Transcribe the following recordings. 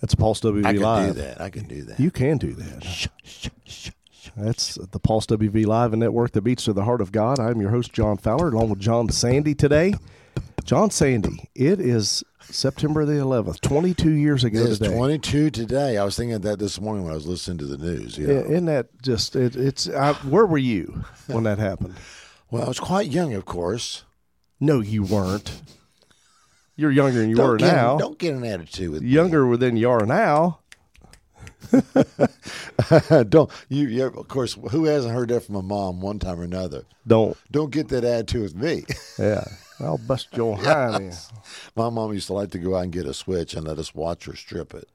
That's Pulse WV I can Live. do that. I can do that. You can do that. That's the Pulse WV Live and network that beats to the heart of God. I'm your host, John Fowler, along with John Sandy today. John Sandy, it is September the 11th, 22 years ago It's today. 22 today. I was thinking of that this morning when I was listening to the news. You know? Isn't that just, it, it's, I, where were you when that happened? Well, I was quite young, of course. No, you weren't. You're younger than you Don't were get, now. Don't get an attitude with me. Younger than you are now. don't you, you? Of course, who hasn't heard that from a mom one time or another? Don't, Don't get that attitude with me. yeah. I'll bust your hiney. My mom used to like to go out and get a switch and let us watch her strip it.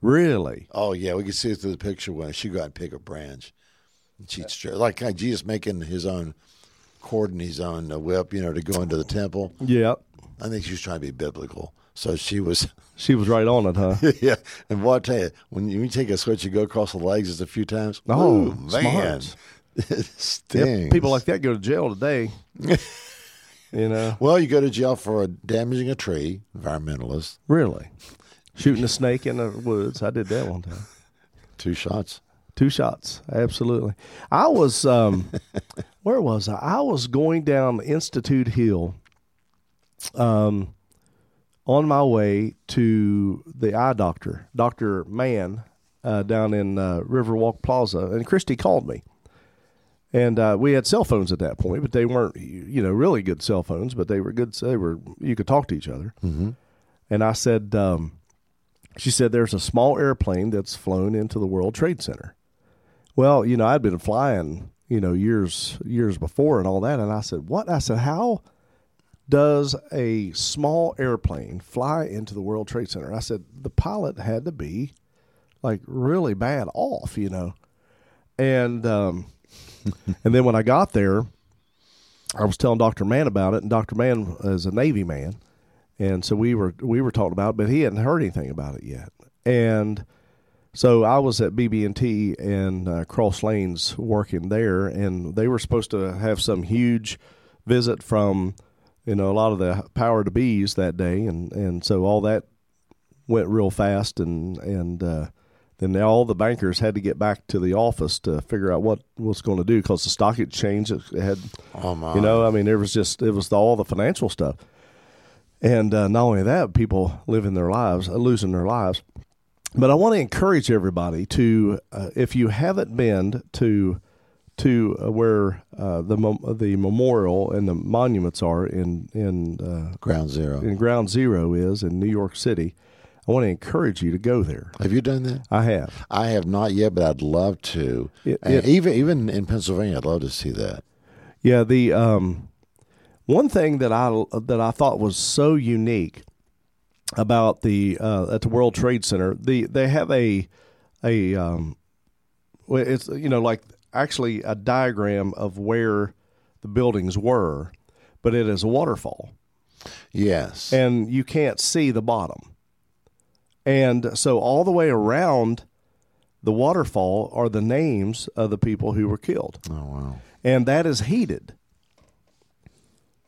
Really? Oh yeah, we could see it through the picture when she'd go out and pick a branch. And she'd strip like Jesus making his own cord and his own uh, whip, you know, to go into the temple. Yeah. I think she was trying to be biblical, so she was. She was right on it, huh? yeah, and boy, I tell you, when you, when you take a switch, you go across the legs just a few times. Oh, Ooh, man, it stings. people like that go to jail today. you know, Well, you go to jail for damaging a tree, environmentalist, really, shooting a snake in the woods. I did that one time. two shots. Two shots, absolutely. I was, um, where was I? I was going down Institute Hill, um, on my way to the eye doctor, Doctor Mann, uh, down in uh, Riverwalk Plaza, and Christy called me. And uh, we had cell phones at that point, but they weren't, you know, really good cell phones. But they were good. They were you could talk to each other. Mm-hmm. And I said, um, she said, "There's a small airplane that's flown into the World Trade Center." Well, you know, I'd been flying, you know, years years before and all that, and I said, "What?" I said, "How does a small airplane fly into the World Trade Center?" I said, "The pilot had to be like really bad off, you know." And um, and then when I got there, I was telling Doctor Mann about it, and Doctor Mann is a Navy man, and so we were we were talking about, it, but he hadn't heard anything about it yet, and. So I was at BB&T and uh, Cross Lanes working there, and they were supposed to have some huge visit from, you know, a lot of the power to bees that day, and, and so all that went real fast, and and uh, then all the bankers had to get back to the office to figure out what was going to do because the stock exchange had Oh my! you know, I mean, it was just it was all the financial stuff, and uh, not only that, people living their lives, uh, losing their lives. But I want to encourage everybody to, uh, if you haven't been to to uh, where uh, the mem- the memorial and the monuments are in in uh, Ground zero. in Ground Zero is in New York City, I want to encourage you to go there. Have you done that? I have. I have not yet, but I'd love to. It- it- even even in Pennsylvania, I'd love to see that. Yeah, the um, one thing that I that I thought was so unique about the uh, at the World Trade Center, the they have a a um, it's you know like actually a diagram of where the buildings were, but it is a waterfall, Yes. and you can't see the bottom, and so all the way around the waterfall are the names of the people who were killed oh wow. and that is heated.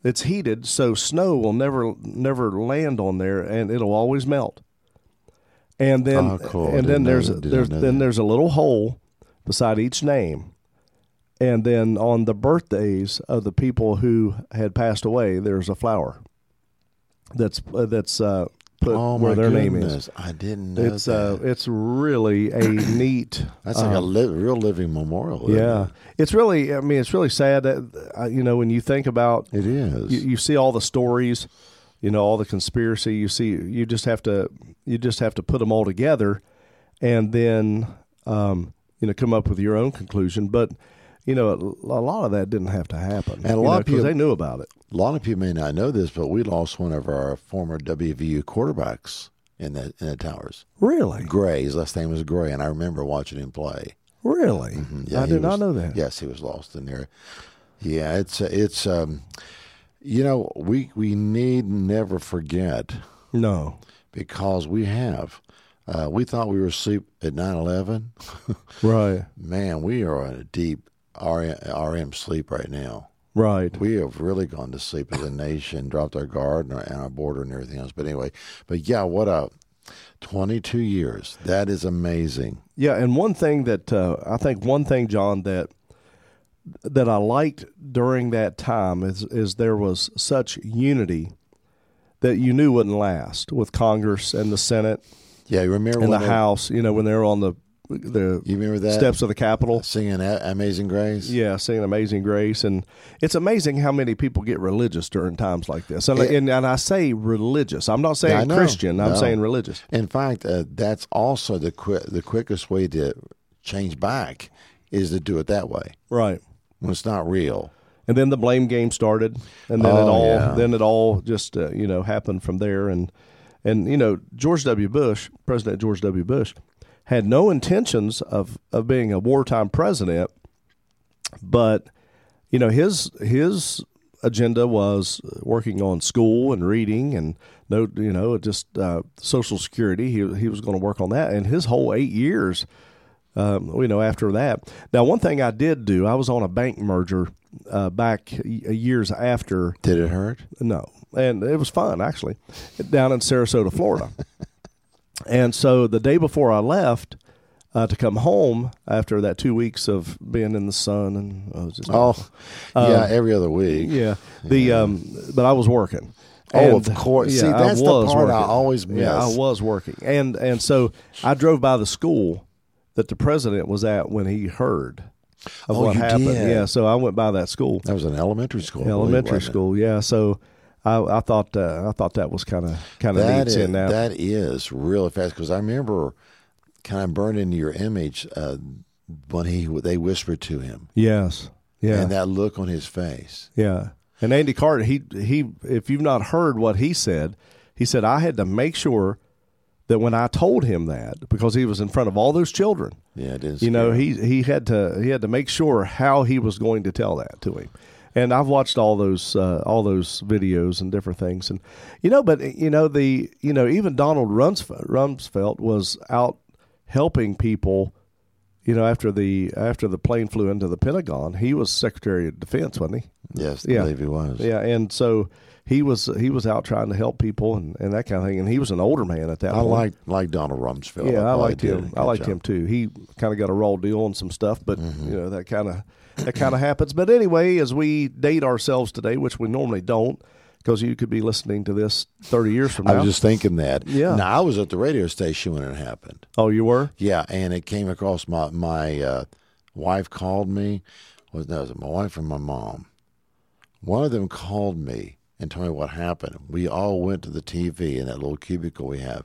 It's heated, so snow will never never land on there, and it'll always melt. And then, Oh, cool. and then there's didn't there's then that. there's a little hole beside each name, and then on the birthdays of the people who had passed away, there's a flower. That's uh, that's uh, put Oh where their goodness! name is. I didn't know It's that. uh, it's really a neat. That's like a li- real living memorial. Yeah, it's really. I mean, it's really sad that uh, you know when you think about it? It is. you, you see all the stories, you know, all the conspiracy. You see, you just have to you just have to put them all together, and then um, you know come up with your own conclusion. But you know, a lot of that didn't have to happen, And a lot know, of people- they knew about it. a lot of people may not know this, but we lost one of our former WVU quarterbacks in the in the towers. Really, Gray, his last name was Gray, and I remember watching him play. really, Yeah, I did not know that. Yes, he was lost in there. Yeah, it's it's um, you know we we need never forget No, because we have. Uh, we thought we were asleep at 9-11. right. Man, we are in a deep REM, REM sleep right now. Right. We have really gone to sleep as a nation, dropped our guard and our, and our border and everything else. But anyway, but yeah, what a 22 years. That is amazing. Yeah, and one thing that uh, I think one thing, John, that that I liked during that time is is there was such unity that you knew wouldn't last with Congress and the Senate Yeah, you remember and the they- House. You know, when they were on the the You remember that steps of the Capitol. singing Amazing Grace? Yeah, singing "Amazing Grace," and it's amazing how many people get religious during times like this. And, Yeah. and, and I say religious. I'm not saying know. Christian. I'm saying religious. In fact, uh, that's also the qui- the quickest way to change back is to do it that way Right. when it's not real. and then the blame game started, and then it Oh, all yeah. then it all just uh, you know happened from there, and and you know George W. Bush, President George W. Bush, had no intentions of of being a wartime president, but you know his his agenda was working on school and reading and no you know just uh, social security. He he was going to work on that, and his whole eight years um, you know, after that. Now, one thing I did do, I was on a bank merger uh, back years after. Did it hurt? No, and it was fun actually, down in Sarasota, Florida. and so the day before I left uh, to come home after that two weeks of being in the sun and I was just Oh, yeah, every other week. yeah the um, but I was working. Oh, And, of course. Yeah, I that's the part I working. always Yeah, I was working, and and so I drove by the school that the president was at when he heard of Oh, what happened. did? Yeah, so I went by that school, That was an elementary school. I believe, elementary it? school. Yeah, so I, I thought uh, I thought that was kind of kind of That neat is, seeing that. that is really fast because I remember kind of burned into your image uh, when he they whispered to him yes, yeah, and that look on his face. yeah. And Andy Card, he he, if you've not heard what he said, he said I had to make sure that when I told him that because he was in front of all those children. Yeah, it is. you know he he had to he had to make sure how he was going to tell that to him and i've watched all those uh, all those videos and different things and you know but you know the you know even donald rumsfeld, rumsfeld was out helping people you know after the after the plane flew into the pentagon he was secretary of defense wasn't he yes, I yeah. believe he was. yeah and so he was he was out trying to help people and, and that kind of thing and he was an older man at that I point like like Donald Rumsfeld. yeah, I he liked him. I liked job. him too. He kind of got a raw deal on some stuff, but Mm-hmm. you know that kind of that kind of happens. But anyway, as we date ourselves today, which we normally don't, because you could be listening to this thirty years from now. I was just thinking that. Yeah. Now I was at the radio station when it happened. oh, you were? Yeah, and it came across my my uh, wife called me. Was no, it was my wife and my mom. One of them called me and told me what happened. We all went to the TV in that little cubicle we have,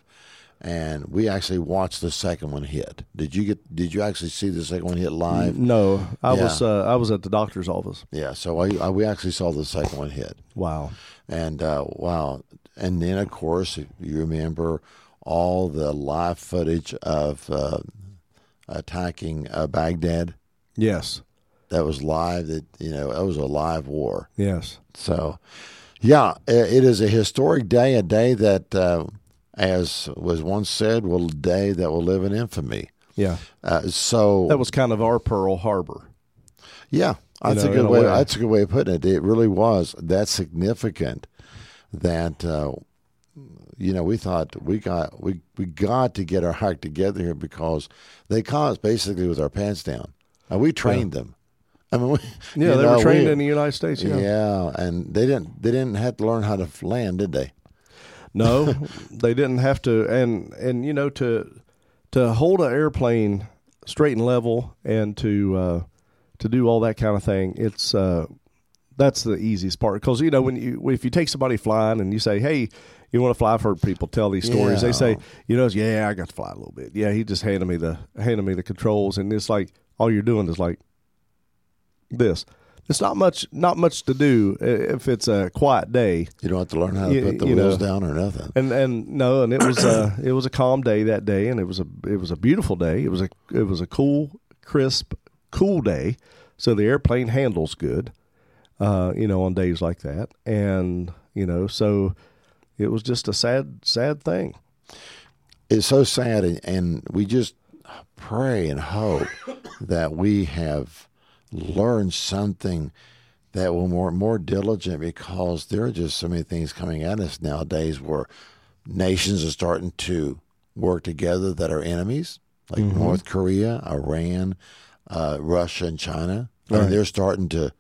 and we actually watched the second one hit. Did you get? Did you actually see the second one hit live? No, I Yeah. was. Uh, I was at the doctor's office. Yeah. So I, I we actually saw the second one hit, Wow. and uh, wow. And then of course you remember all the live footage of uh, attacking uh, Baghdad. Yes. that was live. That you know, that was a live war. Yes. So, yeah, it is a historic day, a day that, uh, as was once said, will day that will live in infamy. Yeah. Uh, so That was kind of our Pearl Harbor. yeah, that's know, a good a way. way. That's a good way of putting it. It really was that significant that. Uh, you know, we thought we got we, we got to get our act together here because they caught us basically with our pants down, and we trained them. I mean, we, Yeah, they know, were trained we- in the United States. Yeah. Yeah, and they didn't they didn't have to learn how to land, did they? No, they didn't have to, and and you know to to hold an airplane straight and level and to uh, to do all that kind of thing. It's uh, that's the easiest part because you know when you if you take somebody flying and you say, hey. You want to fly? I've heard people tell these stories. They say, Yeah. you know, yeah, I got to fly a little bit. Yeah, he just handed me the handed me the controls, and it's like all you're doing is like this. It's not much, not much to do if it's a quiet day. You don't have to learn how to You- put the wheels know. down or nothing. And and no, and it was a it was a calm day that day, and it was a it was a beautiful day. It was a it was a cool, crisp, cool day. So the airplane handles good, uh, you know, on days like that, and you know, so it was just a sad sad thing. It's so sad, and, and we just pray and hope that we have learned something that we're more more diligent because there are just so many things coming at us nowadays where nations are starting to work together that are enemies, like Mm-hmm. North Korea, Iran, uh, Russia, and China. Right. they're starting to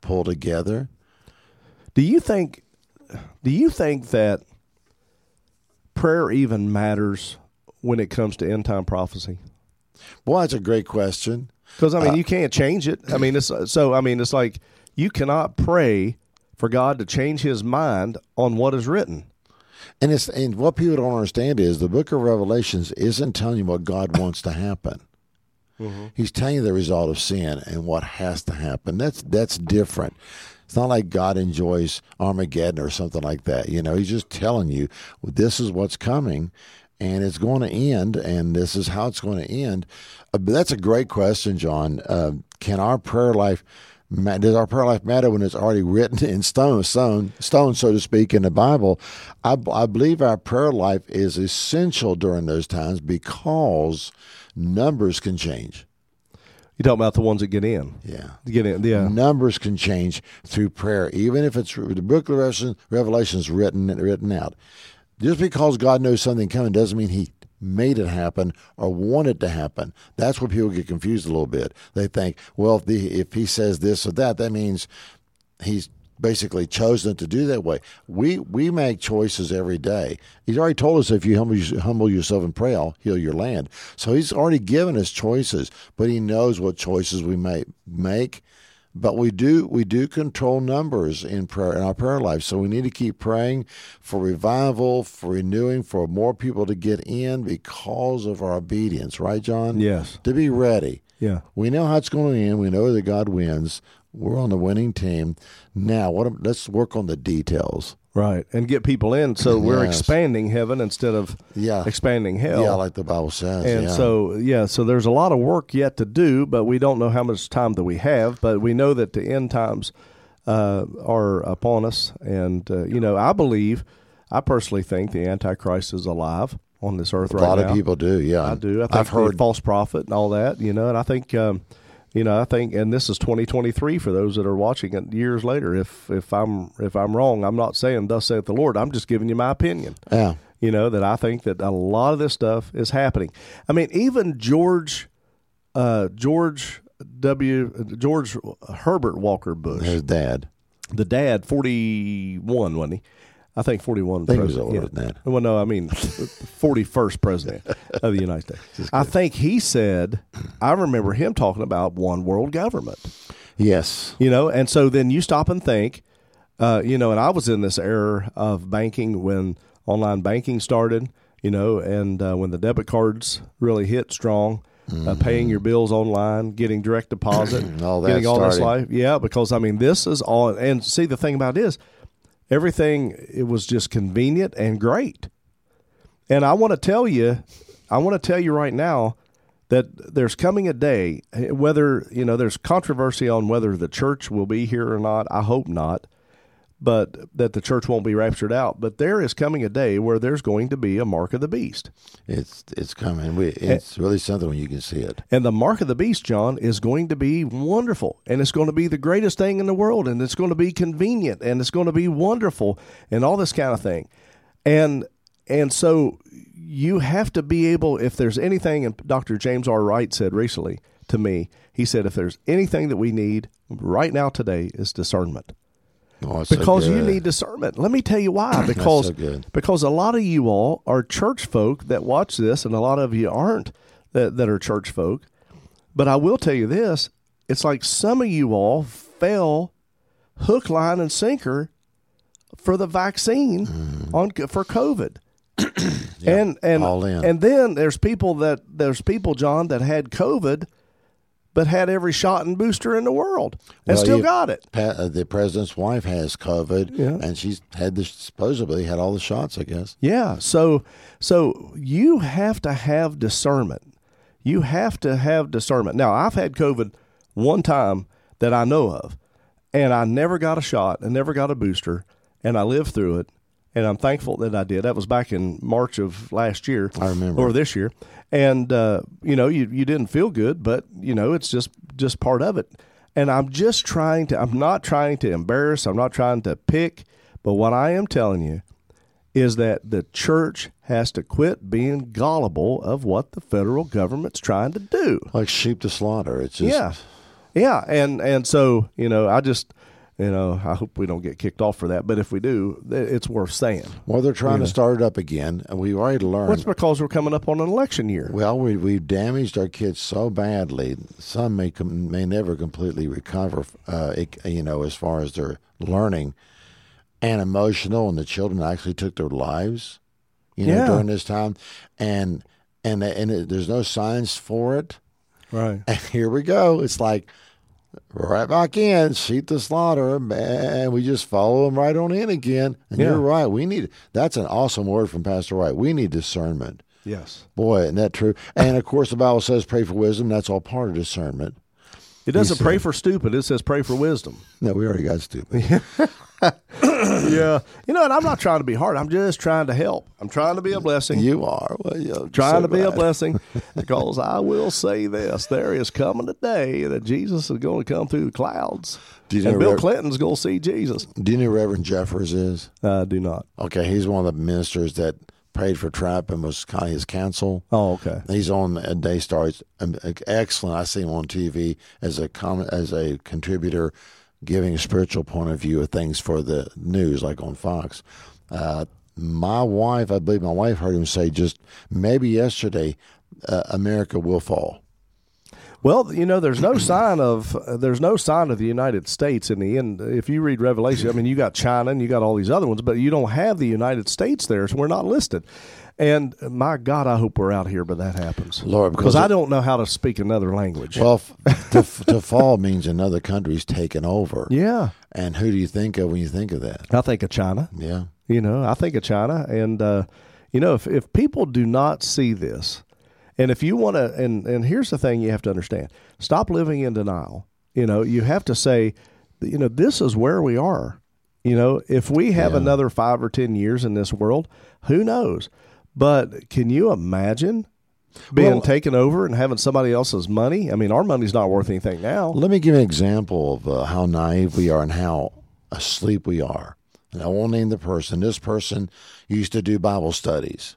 pull together. Do you think? Do you think that prayer even matters when it comes to end time prophecy? Well, that's a great question. Because I Uh, mean, you can't change it. I mean, it's so. I mean, it's like you cannot pray for God to change His mind on what is written. And it's and what people don't understand is the book of Revelations isn't telling you what God wants to happen. He's telling you the result of sin and what has to happen. That's that's different. It's not like God enjoys Armageddon or something like that. You know, he's just telling you well, this is what's coming and it's going to end and this is how it's going to end. Uh, but that's a great question, John. Uh, can our prayer life does our prayer life matter when it's already written in stone, stone, stone, so to speak, in the Bible? I, I believe our prayer life is essential during those times because numbers can change. You talking about the ones that get in? Yeah. Get in? Yeah. Numbers can change through prayer, even if it's the book of Revelation, Revelation is written written out. Just because God knows something coming doesn't mean He made it happen or wanted it to happen. That's where people get confused a little bit. They think, well, if, the, if He says this or that, that means He's basically chosen to do that way. We we make choices every day. He's already told us if you humble, humble yourself and pray, I'll heal your land. So He's already given us choices, but He knows what choices we may make. But we do we do control numbers in prayer in our prayer life. So we need to keep praying for revival, for renewing, for more people to get in because of our obedience, right, John? Yes. To be ready. Yeah. We know how it's going to end. We know that God wins. We're on the winning team. Now, what? Let's work on the details. Right. And get people in. So we're Yes. expanding heaven instead of Yeah, expanding hell. yeah, like the Bible says. And yeah. so, yeah, so there's a lot of work yet to do, but we don't know how much time that we have. But we know that the end times uh, are upon us. And, uh, you know, I believe, I personally think the Antichrist is alive on this earth a right now. A lot of people do. Yeah, I do. I think I've heard. false prophet and all that, you know, and I think, um, you know, I think, and this is 2023 for those that are watching it years later. If if I'm if I'm wrong, I'm not saying thus saith the Lord. I'm just giving you my opinion Yeah, you know that i think that a lot of this stuff is happening i mean even george uh, george w george herbert walker bush his dad. the dad 41 wasn't he i think 41 I think president, older than that. well no i mean 41st president of the united states i think he said i remember him talking about one world government Yes. you know and so then you stop and think uh, you know and i was in this era of banking when online banking started you know and uh, when the debit cards really hit strong uh, paying your bills online getting direct deposit Mm-hmm. All that getting all this life yeah because i mean this is all and see the thing about it is everything it was just convenient and great. And i want to tell you i want to tell you right now that there's coming a day whether you know there's controversy on whether the church will be here or not i hope not but that the church won't be raptured out. But there is coming a day where there's going to be a mark of the beast. It's it's coming. We, it's really something when you can see it. and the mark of the beast john is going to be wonderful and it's going to be the greatest thing in the world and it's going to be convenient and it's going to be wonderful and all this kind of thing. And and so you have to be able if there's anything and dr james r. Wright said recently to me he said if there's anything that we need right now today is discernment Oh, it's so because you need discernment. Let me tell you why. Because so because a lot of you all are church folk that watch this, and a lot of you aren't that that are church folk. But I will tell you this: it's like some of you all fell hook, line, and sinker for the vaccine mm. on for COVID. and and all in. and then there's people that there's people John that had COVID but had every shot and booster in the world and Well, still you- got it. Pat, uh, the president's wife has COVID, Yeah. and she's had supposedly had all the shots. I guess. Yeah. So so you have to have discernment. You have to have discernment. Now, I've had COVID one time that I know of, and I never got a shot and never got a booster, and I lived through it. And I'm thankful that I did. That was back in March of last year. I remember. Or this year. And uh, you know, you you didn't feel good, but you know, it's just just part of it. And I'm just trying to, I'm not trying to embarrass, I'm not trying to pick, but what I am telling you is that the church has to quit being gullible of what the federal government's trying to do. Like sheep to slaughter. It's just Yeah. Yeah, and and so, you know, I just you know, I hope we don't get kicked off for that, but if we do, it's worth saying. well, they're trying to start it up again, and we've already learned. What's because we're coming up on an election year. Well, we we've damaged our kids so badly. Some may com- may never completely recover. Uh, it, you know, as far as their learning and emotional, and the children actually took their lives. You know, Yeah. during this time, and and and it, there's no signs for it. Right. And here we go. It's like right back in, sheep to slaughter, man. We just follow them right on in again. And Yeah. you're right. We need that's an awesome word from Pastor White. We need discernment. Yes. Boy, isn't that true? And of course, the Bible says pray for wisdom. That's all part of discernment. It doesn't said- pray for stupid, it says pray for wisdom. No, we already got stupid. yeah. You know, and I'm not trying to be hard. I'm just trying to help. I'm trying to be a blessing. You are. Well, yeah, trying so to be a blessing because I will say this there is coming a day that Jesus is going to come through the clouds. Do you and Bill Rev- Clinton's going to see Jesus. Do you know who Reverend Jeffress is? I do not. Okay, he's one of the ministers that prayed for Trump and was kind of his counsel. Oh, okay. He's on a day stars. um, Excellent. I see him on TV as a comment as a contributor, giving a spiritual point of view of things for the news, like on Fox. Uh, my wife, I believe my wife heard him say just maybe yesterday, uh, America will fall. Well, you know, there's no sign of uh, there's no sign of the United States in the end. If you read Revelation, I mean, you got China and you got all these other ones, but you don't have the United States there, so we're not listed. And my God, I hope we're out here, but that happens, Lord, because I don't know how to speak another language. Well, f- to, to fall means another country's taken over. yeah, And who do you think of when you think of that? I think of China. Yeah. You know, I think of China, and uh, you know, if if people do not see this, and if you want to, and and here's the thing you have to understand: stop living in denial. You know, you have to say, you know, this is where we are. You know, if we have Yeah. another five or ten years in this world, who knows? But can you imagine being Well- taken over and having somebody else's money? I mean, our money's not worth anything now. Let me give you an example of uh, how naive we are and how asleep we are. And I won't name the person. This person used to do Bible studies.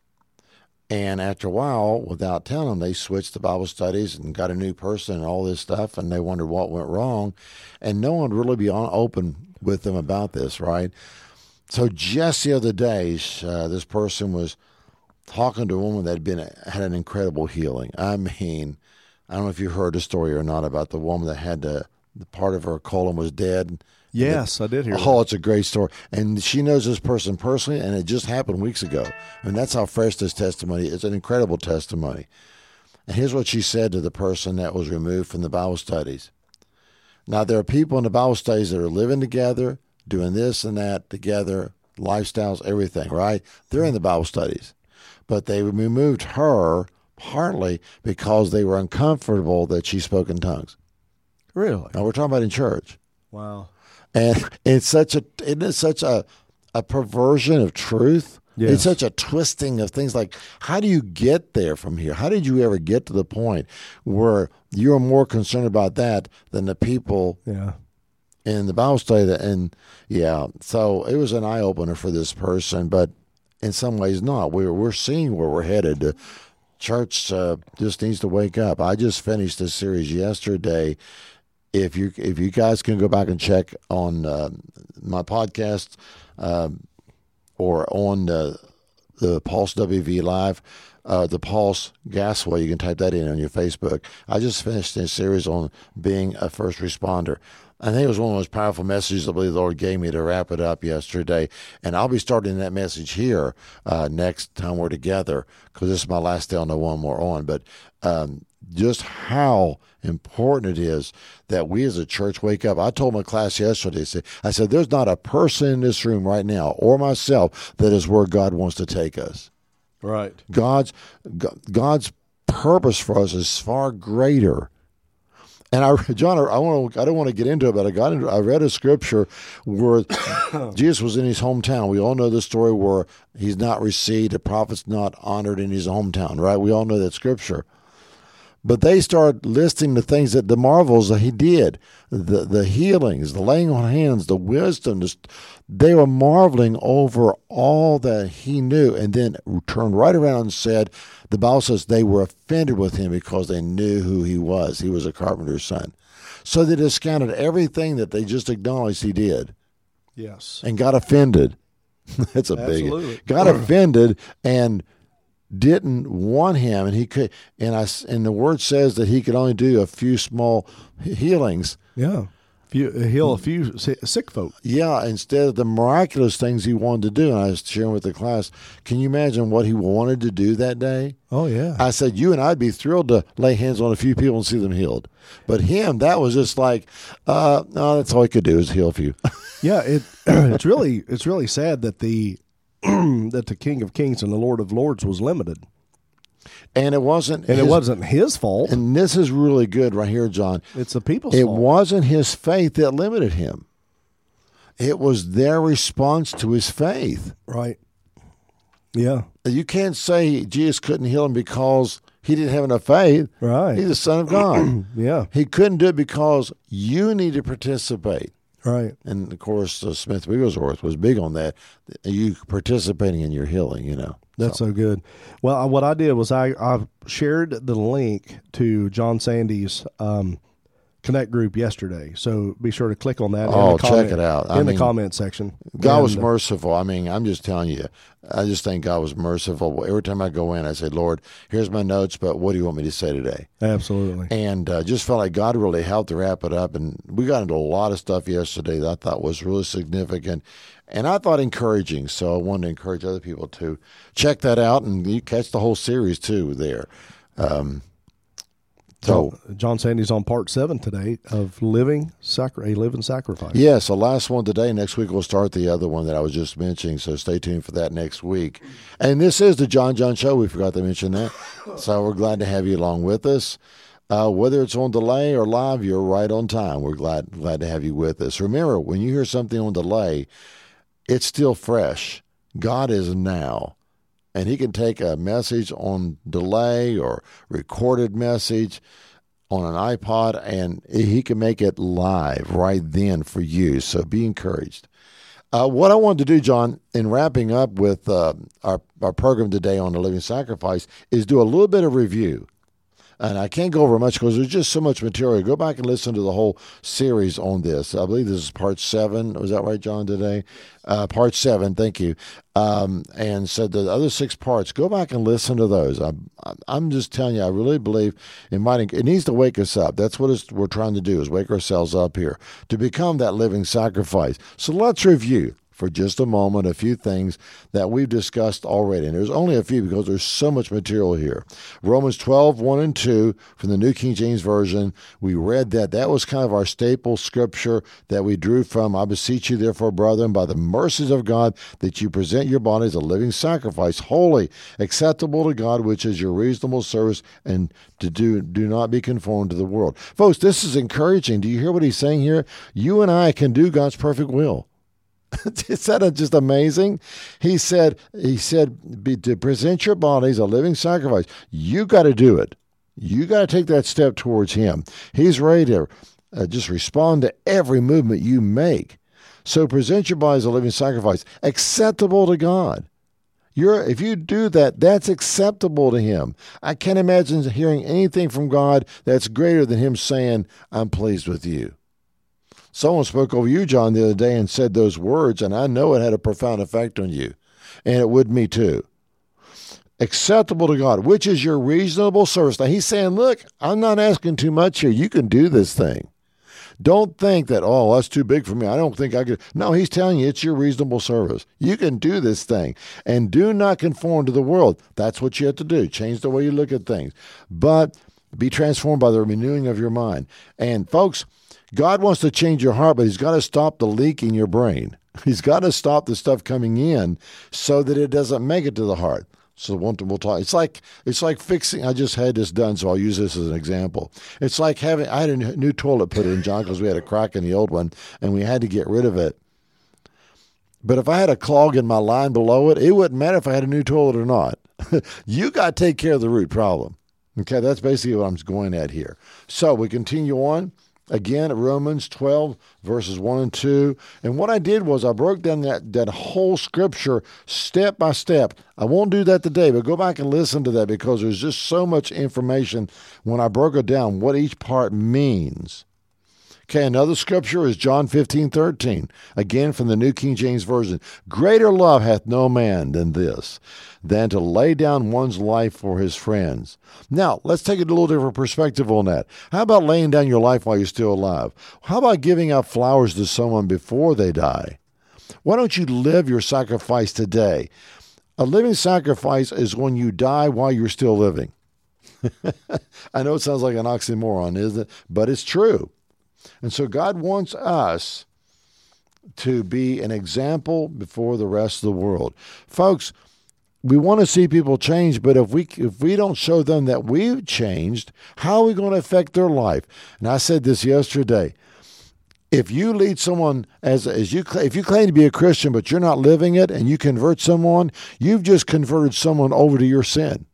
And after a while, without telling them, they switched the Bible studies and got a new person and all this stuff. And they wondered what went wrong. And no one really be on, open with them about this, right? So just the other day, uh, this person was talking to a woman that had been had an incredible healing. I mean, I don't know if you heard the story or not about the woman that had the, the part of her colon was dead. Yes, I did hear. Oh, it's a great story. And she knows this person personally, and it just happened weeks ago. And that's how fresh this testimony is. An incredible testimony. And here's what she said to the person that was removed from the Bible studies. Now, there are people in the Bible studies that are living together, doing this and that together, lifestyles, everything, right? They're in the Bible studies. But they removed her partly because they were uncomfortable that she spoke in tongues. really. Now, we're talking about in church Wow. and it's such a it is such a a perversion of truth. Yes. It's such a twisting of things. Like, how do you get there from here? How did you ever get to the point where you're more concerned about that than the people Yeah. in the Bible study? That, and yeah, so it was an eye opener for this person, but in some ways not. We're we're seeing where we're headed. The church uh, just needs to wake up. I just finished this series yesterday. If you if you guys can go back and check on uh, my podcast um, or on the the Pulse WV Live, uh, the Pulse Gassaway, you can type that in on your Facebook. I just finished a series on being a first responder. I think it was one of the most powerful messages I believe the Lord gave me to wrap it up yesterday. And I'll be starting that message here uh, next time we're together because this is my last day on the one more on. But um, just how important it is that we as a church wake up. I told my class yesterday, I said, I said, there's not a person in this room right now or myself that is where God wants to take us. Right. God's God's purpose for us is far greater. And I, John, I want I don't want to get into it, but I got into, I read a scripture where Jesus was in his hometown. We all know the story where he's not received, the prophet's not honored in his hometown, right? We all know that scripture. But they start listing the things that the marvels that he did, the the healings, the laying on hands, the wisdom. The, they were marveling over all that he knew, and then turned right around and said, "The Bible says they were offended with him because they knew who he was. He was a carpenter's son." So they discounted everything that they just acknowledged he did, Yes. and got offended. That's a Absolutely. big got offended and didn't want him, and he could. And I and the word says that he could only do a few small healings. Yeah. Few, heal a few sick folk. Yeah, instead of the miraculous things he wanted to do. And I was sharing with the class. Can you imagine what he wanted to do that day? Oh yeah. I said, you and I'd be thrilled to lay hands on a few people and see them healed. But him, that was just like, uh, no, that's all he could do is heal a few. yeah. It it's really it's really sad that the that the King of Kings and the Lord of Lords was limited, and it wasn't. and it his- wasn't his fault. And this is really good right here, John. it's the people's It fault. wasn't his faith that limited him. It was their response to his faith. right. Yeah. You can't say Jesus couldn't heal him because he didn't have enough faith. Right. He's the Son of God. Yeah. he couldn't do it because you need to participate. Right. And of course, uh, Smith Wigglesworth was big on that. You participating in your healing, you know. That's so good. Well, I- what I did was I, I shared the link to John Sandy's um, Connect group yesterday. So be sure to click on that. Oh, comment, check it out. I in the mean, comment section. God was And, uh, merciful. I mean, I'm just telling you. I just think God was merciful. Every time I go in, I say, Lord, here's my notes, but what do you want me to say today? Absolutely. and uh, just felt like God really helped to wrap it up. And we got into a lot of stuff yesterday that I thought was really significant and I thought encouraging. So I wanted to encourage other people to check that out and you catch the whole series too there. Um, so, John, Sandy's on part seven today of living sacri- a living sacrifice. yes, the last one today. Next week we'll start the other one that I was just mentioning. So stay tuned for that next week. And this is the John John Show. We forgot to mention that. So we're glad to have you along with us. Uh, whether it's on delay or live, you're right on time. We're glad glad to have you with us. Remember, when you hear something on delay, it's still fresh. God is now, and He can take a message on delay or recorded message on an iPod, and He can make it live right then for you. So be encouraged. Uh, what I wanted to do, John, in wrapping up with uh, our our program today on the living sacrifice, is do a little bit of review and I can't go over much because there's just so much material. Go back and listen to the whole series on this. I believe this is part seven. Was that right, John? Today, uh, part seven. Thank you. Um, and so the other six parts. Go back and listen to those. I'm, I'm just telling you. I really believe it might. It needs to wake us up. That's what we're trying to do. Is wake ourselves up here to become that living sacrifice. So let's review for just a moment a few things that we've discussed already. And there's only a few because there's so much material here. Romans 12, 1 and 2 from the New King James Version. We read that. That was kind of our staple scripture that we drew from. I beseech you, therefore, brethren, by the mercies of God, that you present your bodies a living sacrifice, holy, acceptable to God, which is your reasonable service, and to do do not be conformed to the world. Folks, this is encouraging. Do you hear what he's saying here? You and I can do God's perfect will. Is that just amazing? He said, he said, be, to present your bodies a living sacrifice. You got to do it. You got to take that step towards Him. He's ready to uh, just respond to every movement you make. So present your body as a living sacrifice, acceptable to God. You're, if you do that, that's acceptable to Him. I can't imagine hearing anything from God that's greater than Him saying, I'm pleased with you. Someone spoke over you, John, the other day and said those words, and I know it had a profound effect on you, and it would me too. Acceptable to God, which is your reasonable service. Now, he's saying, Look, I'm not asking too much here. You can do this thing. Don't think that, oh, that's too big for me. I don't think I could. No, he's telling you it's your reasonable service. You can do this thing. And do not conform to the world. That's what you have to do. Change the way you look at things. But be transformed by the renewing of your mind. And, folks, God wants to change your heart, but He's got to stop the leak in your brain. He's got to stop the stuff coming in so that it doesn't make it to the heart. So we'll, talk. It's like it's like fixing. I just had this done, so I'll use this as an example. It's like having. I had a new toilet put in, John, because we had a crack in the old one, and we had to get rid of it. But if I had a clog in my line below it, it wouldn't matter if I had a new toilet or not. you got to take care of the root problem. Okay, that's basically what I'm going at here. So we continue on. Again, Romans 12, verses 1 and 2. And what I did was I broke down that, that whole scripture step by step. I won't do that today, but go back and listen to that because there's just so much information when I broke it down, what each part means. Okay, another scripture is John 15, 13. Again from the New King James Version. Greater love hath no man than this, than to lay down one's life for his friends. Now, let's take a little different perspective on that. How about laying down your life while you're still alive? How about giving out flowers to someone before they die? Why don't you live your sacrifice today? A living sacrifice is when you die while you're still living. I know it sounds like an oxymoron, isn't it? But it's true. And so God wants us to be an example before the rest of the world. Folks, we want to see people change, but if we if we don't show them that we've changed, how are we going to affect their life? And I said this yesterday. If you lead someone as as you if you claim to be a Christian but you're not living it and you convert someone, you've just converted someone over to your sin.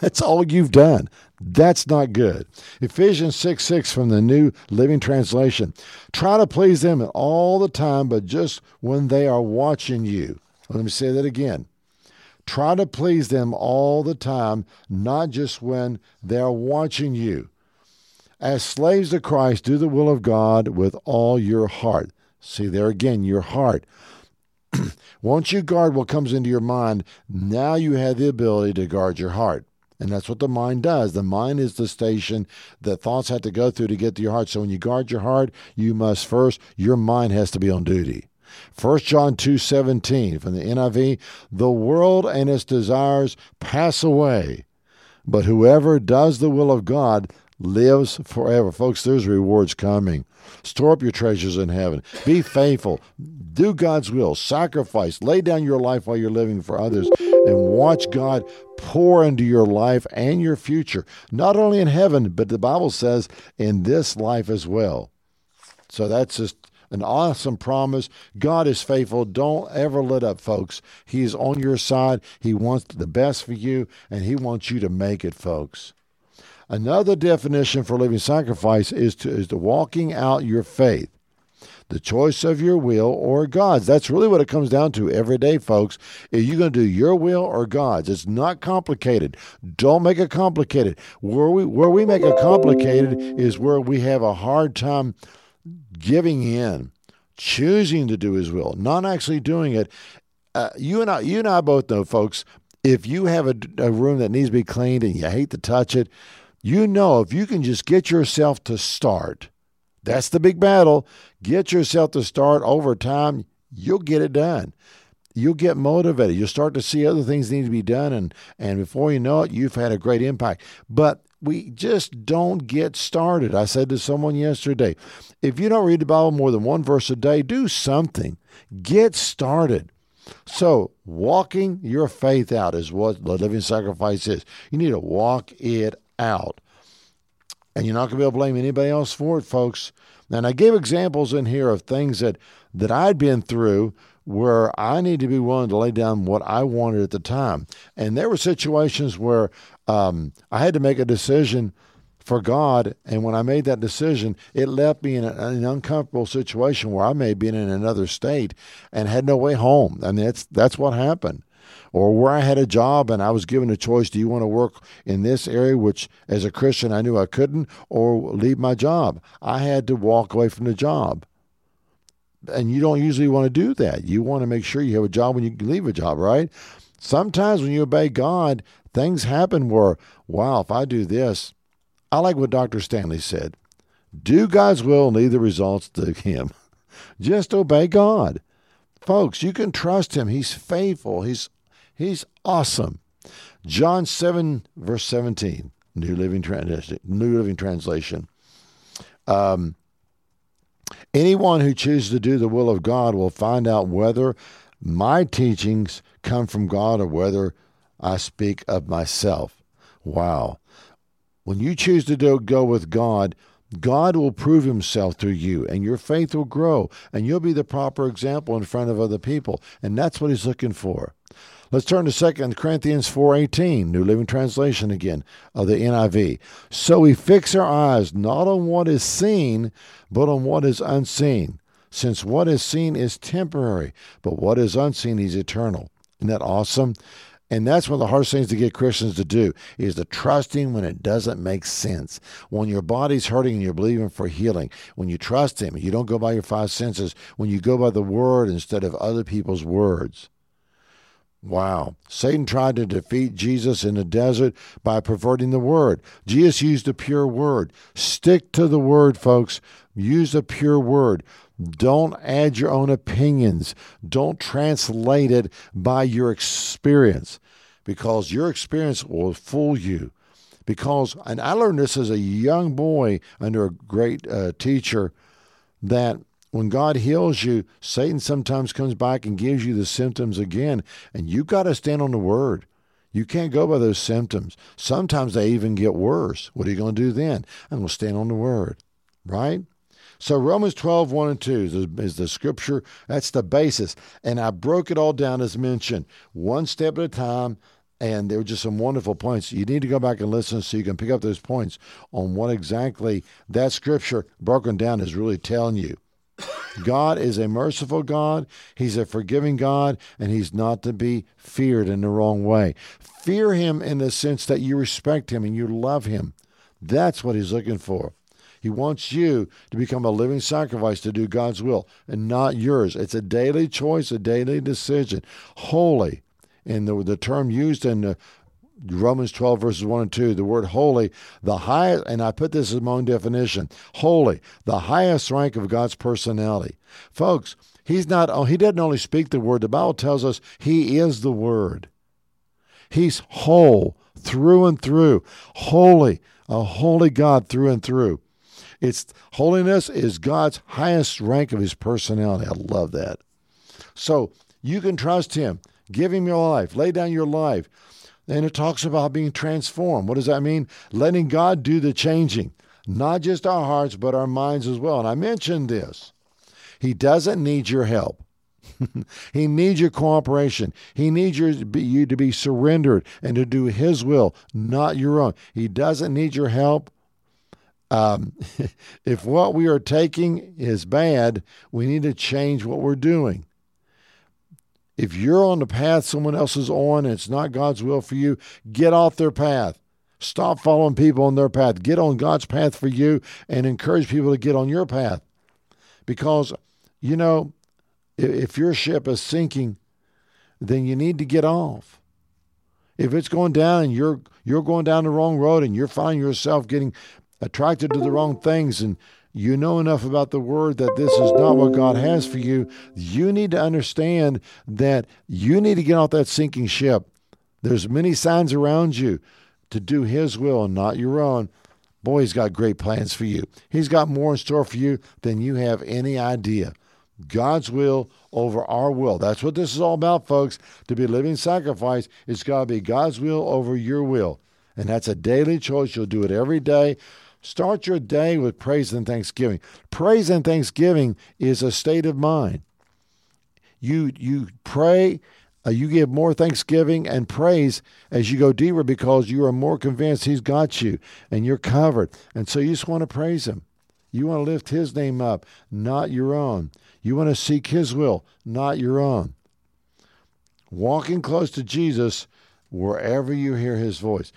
That's all you've done. That's not good. Ephesians 6 6 from the New Living Translation. Try to please them all the time, but just when they are watching you. Let me say that again. Try to please them all the time, not just when they are watching you. As slaves to Christ, do the will of God with all your heart. See there again, your heart. Once you guard what comes into your mind, now you have the ability to guard your heart. And that's what the mind does. The mind is the station that thoughts have to go through to get to your heart. So when you guard your heart, you must first, your mind has to be on duty. 1 John 2:17 from the NIV, the world and its desires pass away, but whoever does the will of God lives forever. Folks, there's rewards coming. Store up your treasures in heaven. Be faithful. Do God's will. Sacrifice. Lay down your life while you're living for others and watch God pour into your life and your future, not only in heaven, but the Bible says in this life as well. So that's just an awesome promise. God is faithful. Don't ever let up, folks. He's on your side. He wants the best for you, and He wants you to make it, folks. Another definition for living sacrifice is to is to walking out your faith. The choice of your will or God's. That's really what it comes down to every day, folks. Are you going to do your will or God's? It's not complicated. Don't make it complicated. Where we where we make it complicated is where we have a hard time giving in, choosing to do His will, not actually doing it. Uh, you and I, you and I both know, folks. If you have a, a room that needs to be cleaned and you hate to touch it, you know if you can just get yourself to start, that's the big battle. Get yourself to start over time, you'll get it done. You'll get motivated. You'll start to see other things need to be done, and, and before you know it, you've had a great impact. But we just don't get started. I said to someone yesterday if you don't read the Bible more than one verse a day, do something. Get started. So, walking your faith out is what the living sacrifice is. You need to walk it out. And you're not going to be able to blame anybody else for it, folks. And I gave examples in here of things that, that I'd been through where I need to be willing to lay down what I wanted at the time. And there were situations where um, I had to make a decision for God. And when I made that decision, it left me in an uncomfortable situation where I may have been in another state and had no way home. I mean, that's, that's what happened or where I had a job and I was given a choice do you want to work in this area, which as a Christian I knew I couldn't, or leave my job? I had to walk away from the job. And you don't usually want to do that. You want to make sure you have a job when you leave a job, right? Sometimes when you obey God, things happen where, wow, if I do this, I like what Dr. Stanley said do God's will and leave the results to Him. Just obey God. Folks, you can trust Him. He's faithful, He's He's awesome. John 7, verse 17, New Living Translation. New Living Translation. Um, anyone who chooses to do the will of God will find out whether my teachings come from God or whether I speak of myself. Wow. When you choose to do, go with God, God will prove himself through you and your faith will grow and you'll be the proper example in front of other people. And that's what he's looking for. Let's turn to 2 Corinthians 4:18, New Living Translation again of the NIV. So we fix our eyes not on what is seen, but on what is unseen, since what is seen is temporary, but what is unseen is eternal. Isn't that awesome? And that's one of the hardest things to get Christians to do is to trust Him when it doesn't make sense. When your body's hurting and you're believing for healing, when you trust Him, you don't go by your five senses, when you go by the Word instead of other people's words. Wow. Satan tried to defeat Jesus in the desert by perverting the word. Jesus used a pure word. Stick to the word, folks. Use a pure word. Don't add your own opinions. Don't translate it by your experience because your experience will fool you. Because, and I learned this as a young boy under a great uh, teacher, that when God heals you, Satan sometimes comes back and gives you the symptoms again, and you got to stand on the word. You can't go by those symptoms. Sometimes they even get worse. What are you going to do then? I'm going to stand on the word, right? So Romans 12, 1 and 2 is the, is the scripture. That's the basis. And I broke it all down as mentioned, one step at a time. And there were just some wonderful points. You need to go back and listen so you can pick up those points on what exactly that scripture broken down is really telling you. God is a merciful God, He's a forgiving God, and He's not to be feared in the wrong way. Fear Him in the sense that you respect Him and you love Him. That's what He's looking for. He wants you to become a living sacrifice to do God's will and not yours. It's a daily choice, a daily decision. Holy, and the, the term used in the Romans 12, verses 1 and 2, the word holy, the highest, and I put this as my own definition holy, the highest rank of God's personality. Folks, he's not, oh, he doesn't only speak the word, the Bible tells us he is the word. He's whole through and through, holy, a holy God through and through. It's holiness is God's highest rank of his personality. I love that. So you can trust him. Give him your life. Lay down your life. And it talks about being transformed. What does that mean? Letting God do the changing, not just our hearts, but our minds as well. And I mentioned this. He doesn't need your help. he needs your cooperation. He needs your, you to be surrendered and to do His will, not your own. He doesn't need your help. Um, if what we are taking is bad, we need to change what we're doing. If you're on the path someone else is on and it's not God's will for you, get off their path. Stop following people on their path. Get on God's path for you and encourage people to get on your path. Because, you know, if your ship is sinking, then you need to get off. If it's going down and you're you're going down the wrong road and you're finding yourself getting attracted to the wrong things and you know enough about the word that this is not what God has for you, you need to understand that you need to get off that sinking ship. There's many signs around you to do his will and not your own. Boy, he's got great plans for you. He's got more in store for you than you have any idea. God's will over our will. That's what this is all about, folks. To be living sacrifice, it's got to be God's will over your will. And that's a daily choice. You'll do it every day. Start your day with praise and thanksgiving. Praise and thanksgiving is a state of mind. You you pray, uh, you give more thanksgiving and praise as you go deeper because you are more convinced He's got you and you're covered. And so you just want to praise Him. You want to lift His name up, not your own. You want to seek His will, not your own. Walking close to Jesus wherever you hear His voice.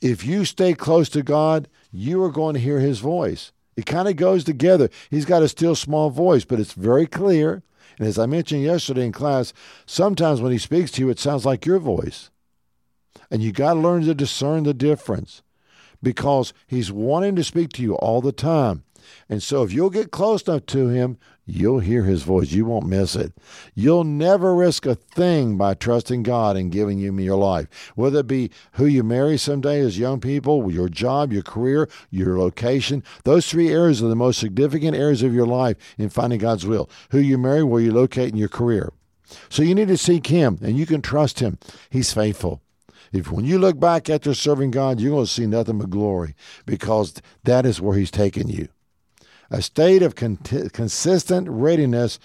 If you stay close to God, you are going to hear his voice. It kind of goes together. He's got a still small voice, but it's very clear. And as I mentioned yesterday in class, sometimes when he speaks to you, it sounds like your voice. And you got to learn to discern the difference because he's wanting to speak to you all the time. And so if you'll get close enough to him, you'll hear his voice. You won't miss it. You'll never risk a thing by trusting God and giving him your life. Whether it be who you marry someday as young people, your job, your career, your location, those three areas are the most significant areas of your life in finding God's will. Who you marry, where you locate in your career. So you need to seek him and you can trust him. He's faithful. If when you look back after serving God, you're going to see nothing but glory because that is where He's taken you. A state of con- consistent readiness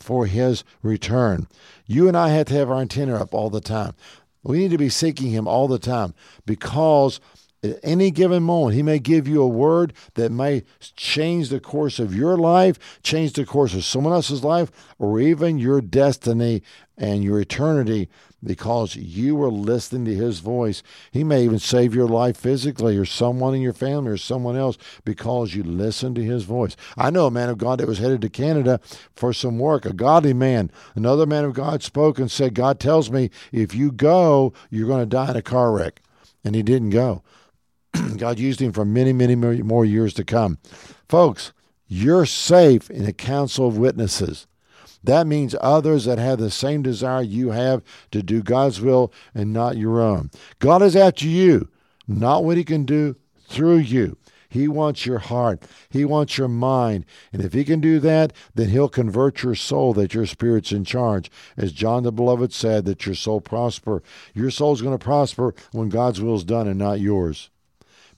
for His return. You and I have to have our antenna up all the time. We need to be seeking Him all the time because at any given moment, He may give you a word that may change the course of your life, change the course of someone else's life, or even your destiny and your eternity because you were listening to His voice. He may even save your life physically, or someone in your family, or someone else because you listened to His voice. I know a man of God that was headed to Canada for some work, a godly man. Another man of God spoke and said, God tells me if you go, you're going to die in a car wreck. And he didn't go. God used him for many, many more years to come. Folks, you're safe in a council of witnesses. That means others that have the same desire you have to do God's will and not your own. God is after you, not what He can do through you. He wants your heart. He wants your mind. And if he can do that, then he'll convert your soul that your spirit's in charge. As John the Beloved said, that your soul prosper. Your soul's going to prosper when God's will is done and not yours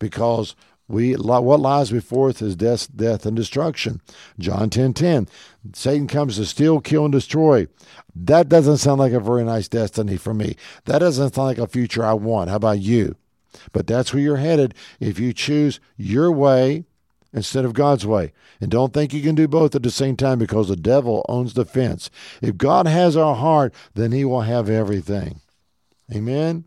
because we what lies before us is death, death and destruction. John 10 10. Satan comes to steal, kill, and destroy. That doesn't sound like a very nice destiny for me. That doesn't sound like a future I want. How about you? But that's where you're headed if you choose your way instead of God's way. And don't think you can do both at the same time because the devil owns the fence. If God has our heart, then he will have everything. Amen.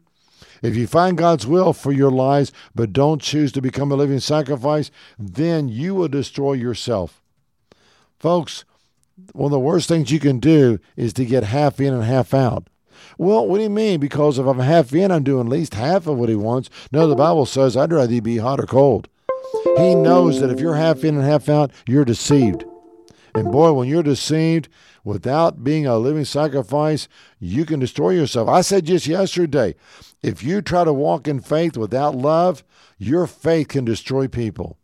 If you find God's will for your lives but don't choose to become a living sacrifice, then you will destroy yourself. Folks, one of the worst things you can do is to get half in and half out. Well, what do you mean? Because if I'm half in, I'm doing at least half of what he wants. No, the Bible says I'd rather be hot or cold. He knows that if you're half in and half out, you're deceived. And boy, when you're deceived without being a living sacrifice, you can destroy yourself. I said just yesterday if you try to walk in faith without love, your faith can destroy people.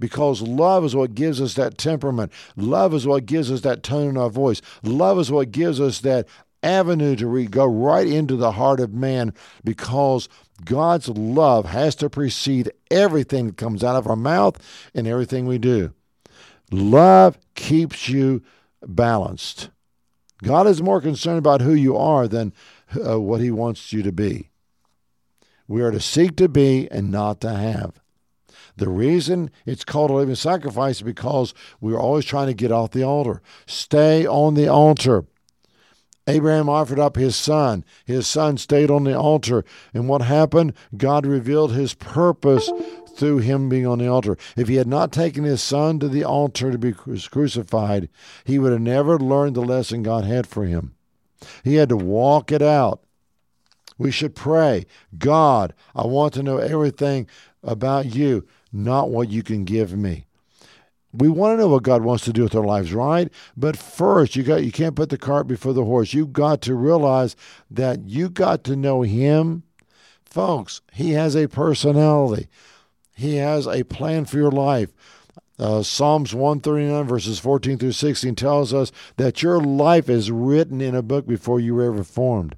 Because love is what gives us that temperament. Love is what gives us that tone in our voice. Love is what gives us that avenue to re- go right into the heart of man because God's love has to precede everything that comes out of our mouth and everything we do. Love keeps you balanced. God is more concerned about who you are than uh, what he wants you to be. We are to seek to be and not to have. The reason it's called a living sacrifice is because we're always trying to get off the altar. Stay on the altar. Abraham offered up his son. His son stayed on the altar. And what happened? God revealed his purpose through him being on the altar. If he had not taken his son to the altar to be crucified, he would have never learned the lesson God had for him. He had to walk it out. We should pray, God, I want to know everything about you, not what you can give me. We want to know what God wants to do with our lives, right? But first, you got you can't put the cart before the horse. You've got to realize that you got to know him. Folks, he has a personality. He has a plan for your life. Uh, Psalms 139, verses 14 through 16, tells us that your life is written in a book before you were ever formed.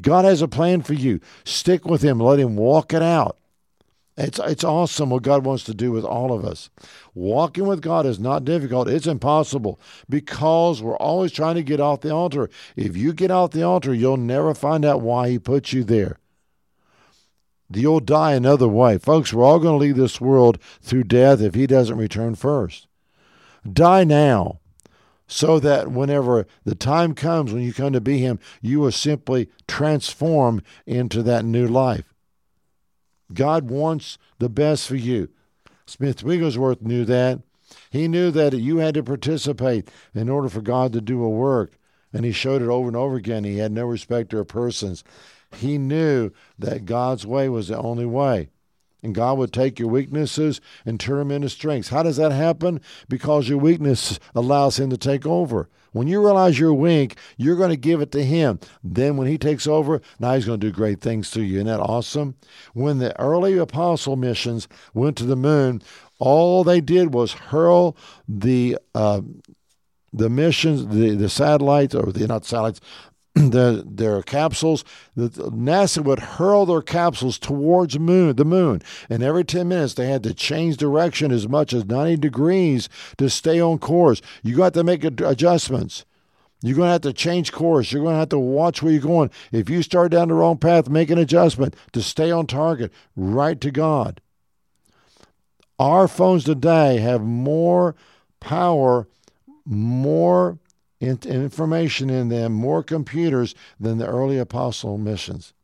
God has a plan for you. Stick with Him. Let Him walk it out. It's, it's awesome what God wants to do with all of us. Walking with God is not difficult, it's impossible because we're always trying to get off the altar. If you get off the altar, you'll never find out why He put you there. You'll die another way. Folks, we're all going to leave this world through death if He doesn't return first. Die now so that whenever the time comes when you come to be Him, you will simply transform into that new life. God wants the best for you. Smith Wigglesworth knew that. He knew that you had to participate in order for God to do a work, and he showed it over and over again. He had no respect of persons. He knew that God's way was the only way. And God would take your weaknesses and turn them into strengths. How does that happen? Because your weakness allows Him to take over. When you realize you're weak, you're going to give it to Him. Then when He takes over, now He's going to do great things to you. Isn't that awesome? When the early Apollo missions went to the moon, all they did was hurl the uh, the missions, the, the satellites, or the not satellites, the, their capsules. The, NASA would hurl their capsules towards moon, the moon, and every 10 minutes they had to change direction as much as 90 degrees to stay on course. You got to make adjustments. You're going to have to change course. You're going to have to watch where you're going. If you start down the wrong path, make an adjustment to stay on target, right to God. Our phones today have more power, more information in them, more computers than the early Apollo missions.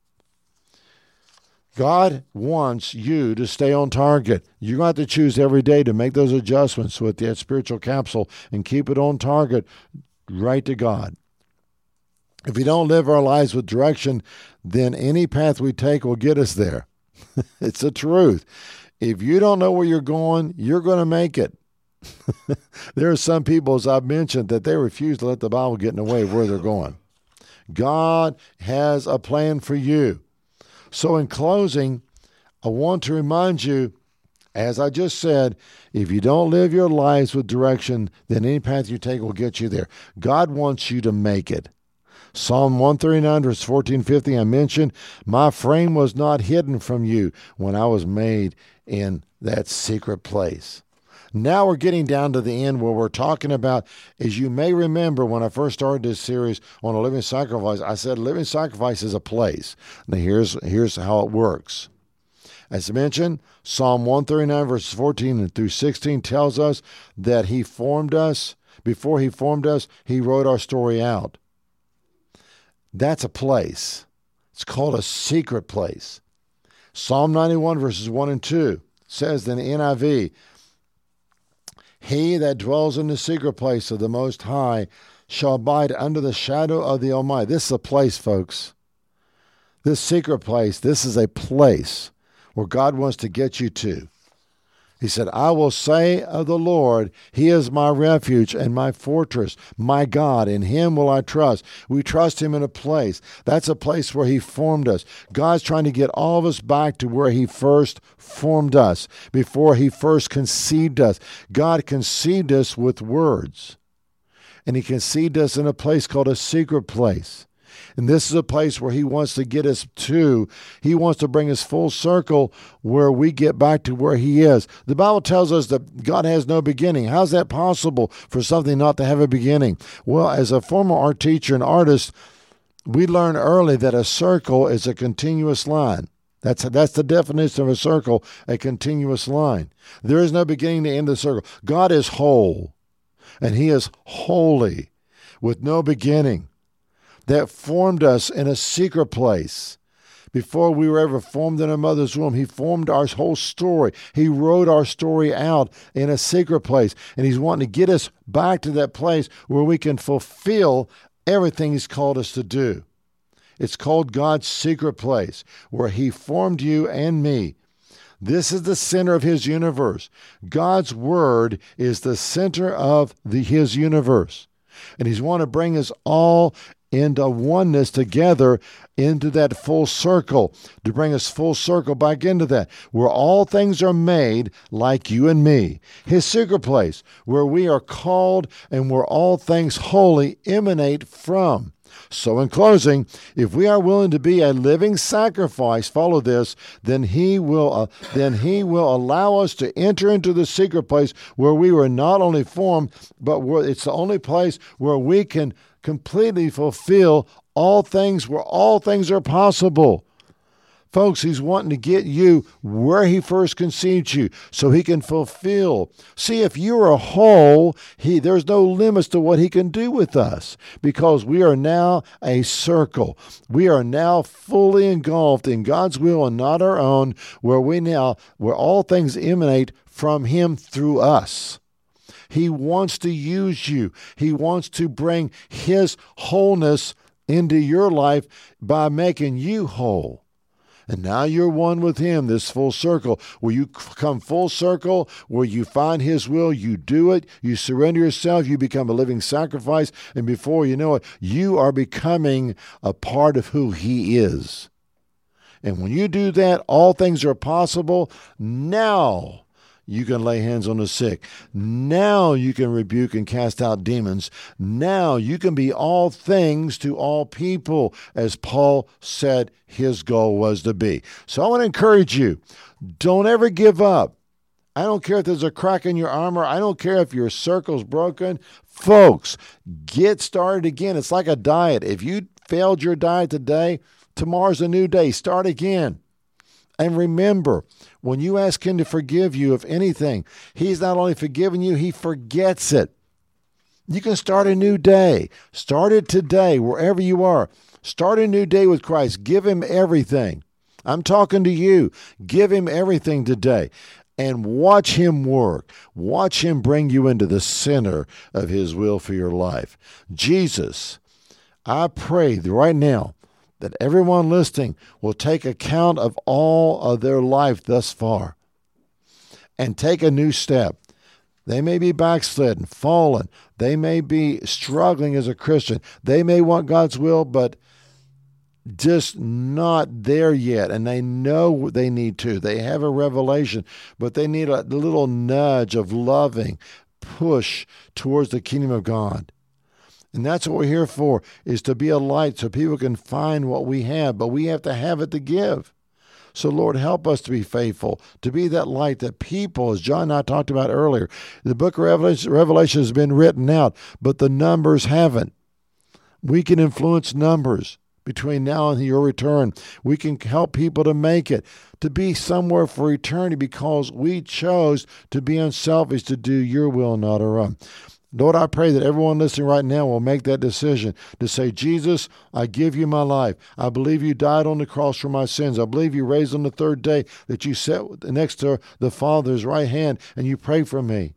God wants you to stay on target. You're going to have to choose every day to make those adjustments with that spiritual capsule and keep it on target right to God. If we don't live our lives with direction, then any path we take will get us there. it's the truth. If you don't know where you're going, you're going to make it. there are some people, as I've mentioned, that they refuse to let the Bible get in the way of where they're going. God has a plan for you. So, in closing, I want to remind you as I just said, if you don't live your lives with direction, then any path you take will get you there. God wants you to make it. Psalm 139, verse 14, 15, I mentioned, My frame was not hidden from you when I was made in that secret place. Now we're getting down to the end where we're talking about, as you may remember when I first started this series on a living sacrifice, I said living sacrifice is a place. Now here's here's how it works. As mentioned, Psalm 139, verses 14 through 16 tells us that He formed us. Before He formed us, He wrote our story out. That's a place. It's called a secret place. Psalm 91, verses 1 and 2 says in the NIV, He that dwells in the secret place of the Most High shall abide under the shadow of the Almighty. This is a place, folks. This secret place, this is a place where God wants to get you to. He said, I will say of the Lord, He is my refuge and my fortress, my God. In Him will I trust. We trust Him in a place. That's a place where He formed us. God's trying to get all of us back to where He first formed us, before He first conceived us. God conceived us with words, and He conceived us in a place called a secret place. And this is a place where He wants to get us to. He wants to bring us full circle where we get back to where He is. The Bible tells us that God has no beginning. How's that possible for something not to have a beginning? Well, as a former art teacher and artist, we learned early that a circle is a continuous line. That's that's the definition of a circle, a continuous line. There is no beginning to end of the circle. God is whole, and He is holy, with no beginning that formed us in a secret place. Before we were ever formed in a mother's womb, He formed our whole story. He wrote our story out in a secret place. And He's wanting to get us back to that place where we can fulfill everything He's called us to do. It's called God's secret place, where He formed you and me. This is the center of His universe. God's Word is the center of the, His universe. And He's want to bring us all into oneness together into that full circle, to bring us full circle back into that, where all things are made like you and me. His secret place, where we are called and where all things holy emanate from. So, in closing, if we are willing to be a living sacrifice, follow this, then He will, uh, then He will allow us to enter into the secret place where we were not only formed, but where it's the only place where we can completely fulfill all things where all things are possible. Folks, he's wanting to get you where he first conceived you so he can fulfill. See, if you're a whole, he, there's no limits to what he can do with us because we are now a circle. We are now fully engulfed in God's will and not our own, where we now, where all things emanate from him through us. He wants to use you. He wants to bring His wholeness into your life by making you whole. And now you're one with Him, this full circle. Where you come full circle, where you find His will, you do it, you surrender yourself, you become a living sacrifice, and before you know it, you are becoming a part of who He is. And when you do that, all things are possible. Now you can lay hands on the sick. Now you can rebuke and cast out demons. Now you can be all things to all people, as Paul said his goal was to be. So I want to encourage you don't ever give up. I don't care if there's a crack in your armor. I don't care if your circle's broken. Folks, get started again. It's like a diet. If you failed your diet today, tomorrow's a new day. Start again. And remember, when you ask Him to forgive you of anything, He's not only forgiven you, He forgets it. You can start a new day. Start it today, wherever you are. Start a new day with Christ. Give Him everything. I'm talking to you. Give Him everything today and watch Him work. Watch Him bring you into the center of His will for your life. Jesus, I pray right now that everyone listening will take account of all of their life thus far and take a new step. They may be backslidden, fallen. They may be struggling as a Christian. They may want God's will, but just not there yet. And they know they need to. They have a revelation, but they need a little nudge of loving push towards the kingdom of God. And that's what we're here for, is to be a light so people can find what we have, but we have to have it to give. So, Lord, help us to be faithful, to be that light that people, as John and I talked about earlier, the book of Revelation, Revelation has been written out, but the numbers haven't. We can influence numbers between now and your return. We can help people to make it, to be somewhere for eternity because we chose to be unselfish, to do your will, not our own. Lord, I pray that everyone listening right now will make that decision to say, Jesus, I give you my life. I believe you died on the cross for my sins. I believe you raised on the third day, that you sat next to the Father's right hand and you pray for me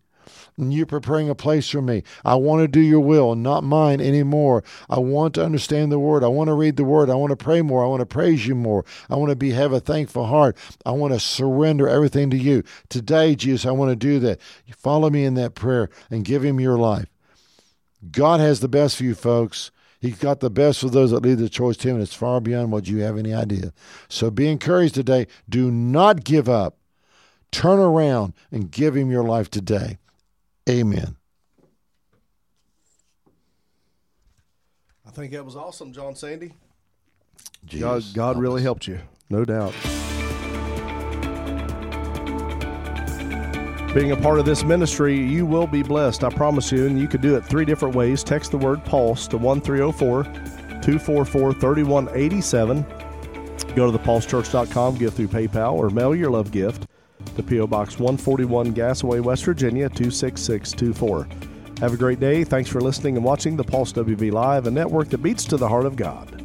and you're preparing a place for me. I want to do your will, and not mine anymore. I want to understand the word. I want to read the word. I want to pray more. I want to praise you more. I want to be have a thankful heart. I want to surrender everything to you. Today, Jesus, I want to do that. You follow me in that prayer and give him your life. God has the best for you, folks. He's got the best for those that lead the choice to Him, and it's far beyond what you have any idea. So be encouraged today. Do not give up. Turn around and give Him your life today. Amen. I think that was awesome, John Sandy. Jesus, God, God really us. helped you, no doubt. Being a part of this ministry, you will be blessed, I promise you. And you could do it three different ways. Text the word Pulse to 1304 244 3187. Go to thepulsechurch.com, give through PayPal, or mail your love gift to P.O. Box 141, Gassaway, West Virginia 26624. Have a great day. Thanks for listening and watching the Pulse WV Live, a network that beats to the heart of God.